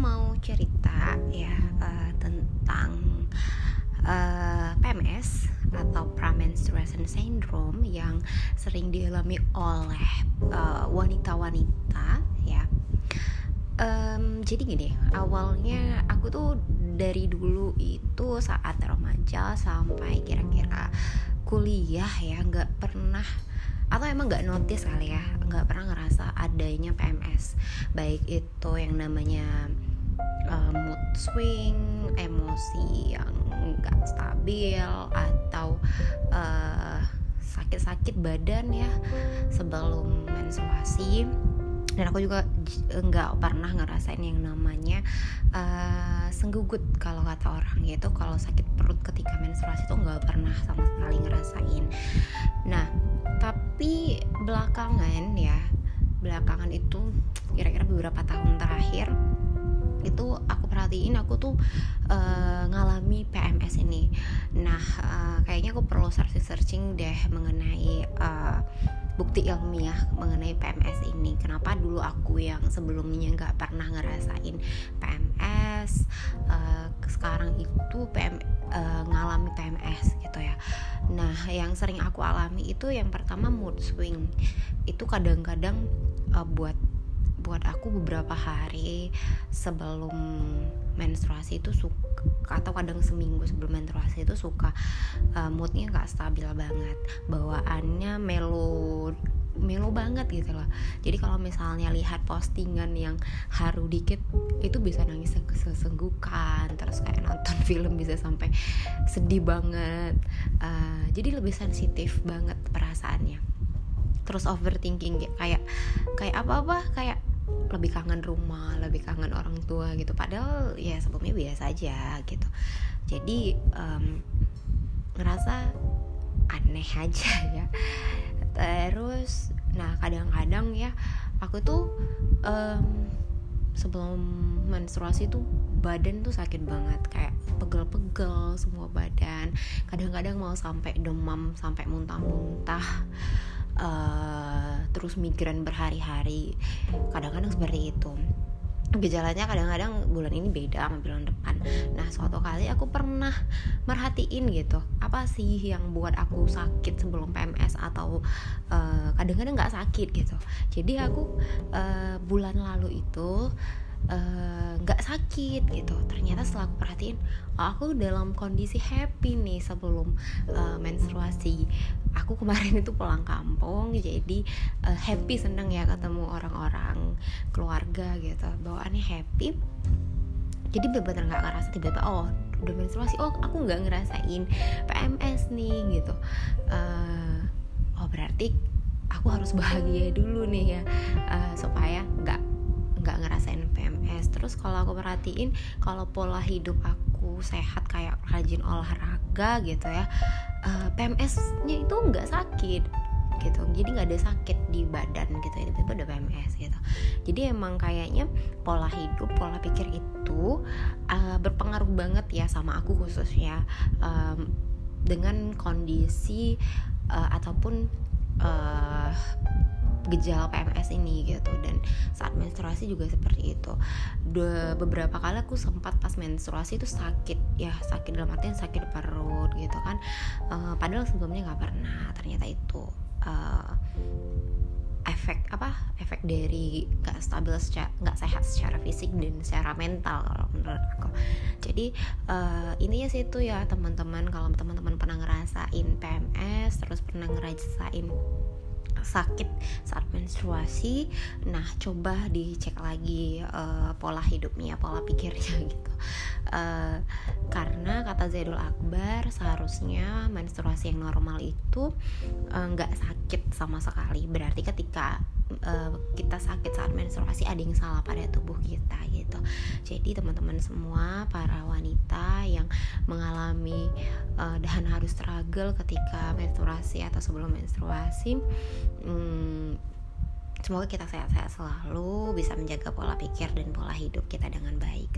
mau cerita ya uh, tentang uh, PMS atau premenstruation syndrome yang sering dialami oleh wanita-wanita uh, ya. Um, jadi gini, awalnya aku tuh dari dulu itu saat remaja sampai kira-kira kuliah ya nggak pernah atau emang nggak notice kali ya nggak pernah ngerasa adanya PMS baik itu yang namanya uh, mood swing emosi yang nggak stabil atau uh, sakit-sakit badan ya sebelum menstruasi. Dan aku juga nggak pernah ngerasain yang namanya uh, senggugut kalau kata orang gitu kalau sakit perut ketika menstruasi itu nggak pernah sama sekali ngerasain. Nah tapi belakangan ya belakangan itu kira-kira beberapa tahun terakhir itu aku perhatiin aku tuh uh, ngalami PMS ini. Nah uh, kayaknya aku perlu searching searching deh mengenai uh, bukti ilmiah mengenai PMS ini. Kenapa dulu aku yang sebelumnya nggak pernah ngerasain PMS uh, sekarang itu PM uh, ngalami PMS gitu ya. Nah yang sering aku alami itu yang pertama mood swing. Itu kadang-kadang uh, buat buat aku beberapa hari sebelum menstruasi itu suka atau kadang seminggu sebelum menstruasi itu suka uh, moodnya nggak stabil banget. Bawaannya melo melo banget gitu loh. Jadi kalau misalnya lihat postingan yang haru dikit itu bisa nangis sesenggukan. Terus kayak nonton film bisa sampai sedih banget. Uh, jadi lebih sensitif banget perasaannya. Terus overthinking kayak kayak apa apa kayak lebih kangen rumah lebih kangen orang tua gitu. Padahal ya sebelumnya biasa aja gitu. Jadi um, ngerasa aneh aja ya. Terus nah kadang-kadang ya aku tuh um, sebelum menstruasi tuh badan tuh sakit banget. Kayak pegel-pegel semua badan. Kadang-kadang mau sampai demam sampai muntah-muntah uh, terus migran berhari-hari. Kadang-kadang seperti itu. Gejalanya kadang-kadang bulan ini beda sama bulan depan. Nah suatu kali aku pernah merhatiin gitu apa sih yang buat aku sakit sebelum PMS atau uh, kadang-kadang nggak sakit gitu. Jadi aku uh, bulan lalu itu nggak uh, sakit gitu. Ternyata setelah aku perhatiin oh, aku dalam kondisi happy nih sebelum uh, menstruasi. Aku kemarin itu pulang kampung jadi uh, happy seneng ya ketemu orang-orang keluarga gitu. Bawaannya happy. Jadi benar-benar nggak ngerasa tiba-tiba oh udah menstruasi. Oh aku nggak ngerasain PMS nih gitu. Uh, oh berarti aku harus bahagia dulu nih ya uh, supaya nggak terus kalau aku perhatiin kalau pola hidup aku sehat kayak rajin olahraga gitu ya uh, PMS-nya itu nggak sakit gitu. Jadi nggak ada sakit di badan gitu ya tiba-tiba PMS gitu. Jadi emang kayaknya pola hidup pola pikir itu uh, berpengaruh banget ya sama aku khususnya um, dengan kondisi uh, ataupun uh, gejala PMS ini gitu. Dan saat menstruasi juga seperti itu. Dua, beberapa kali aku sempat pas menstruasi itu sakit ya sakit dalam artian sakit perut gitu kan. Uh, padahal sebelumnya nggak pernah. Ternyata itu uh, efek apa efek dari nggak stabil secara nggak sehat secara fisik dan secara mental kalau menurut aku. Jadi uh, intinya sih itu ya teman-teman. Kalau teman-teman pernah ngerasain PMS terus pernah ngerasain sakit saat menstruasi. Nah coba dicek lagi uh, pola hidupnya pola pikirnya gitu. Uh, karena kata Zaidul Akbar seharusnya menstruasi yang normal itu eh, nggak uh, sakit sama sekali. Berarti ketika kita sakit saat menstruasi ada yang salah pada tubuh kita gitu. Jadi teman-teman semua para mengalami uh, dan harus struggle ketika menstruasi atau sebelum menstruasi hmm, semoga kita sehat-sehat selalu bisa menjaga pola pikir dan pola hidup kita dengan baik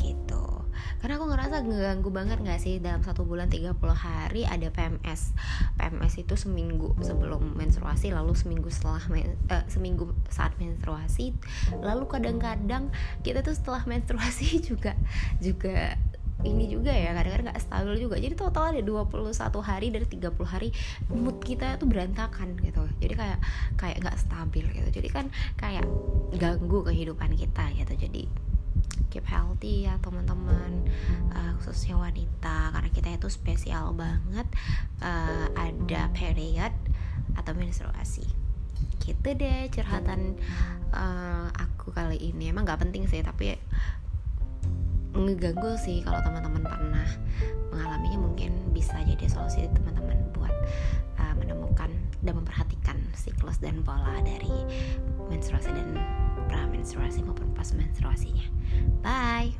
gitu. Karena aku ngerasa ngeganggu banget gak sih dalam satu bulan 30 hari ada PMS PMS itu seminggu sebelum menstruasi lalu seminggu setelah men, uh, seminggu saat menstruasi lalu kadang-kadang kita tuh setelah menstruasi juga juga ini juga ya kadang-kadang gak stabil juga. Jadi total ada 21 hari dari 30 hari mood kita tuh berantakan gitu. Jadi kayak kayak gak stabil gitu. Jadi kan kayak ganggu kehidupan kita gitu. Jadi keep healthy ya teman-teman uh, khususnya wanita. Karena kita itu spesial banget uh, ada period atau menstruasi. Gitu deh curhatan uh, aku kali ini. Emang gak penting sih tapi ngeganggu sih kalau teman-teman pernah mengalaminya mungkin bisa jadi solusi teman-teman buat uh, menemukan dan memperhatikan siklus dan pola dari menstruasi dan pra menstruasi maupun pas menstruasinya. Bye.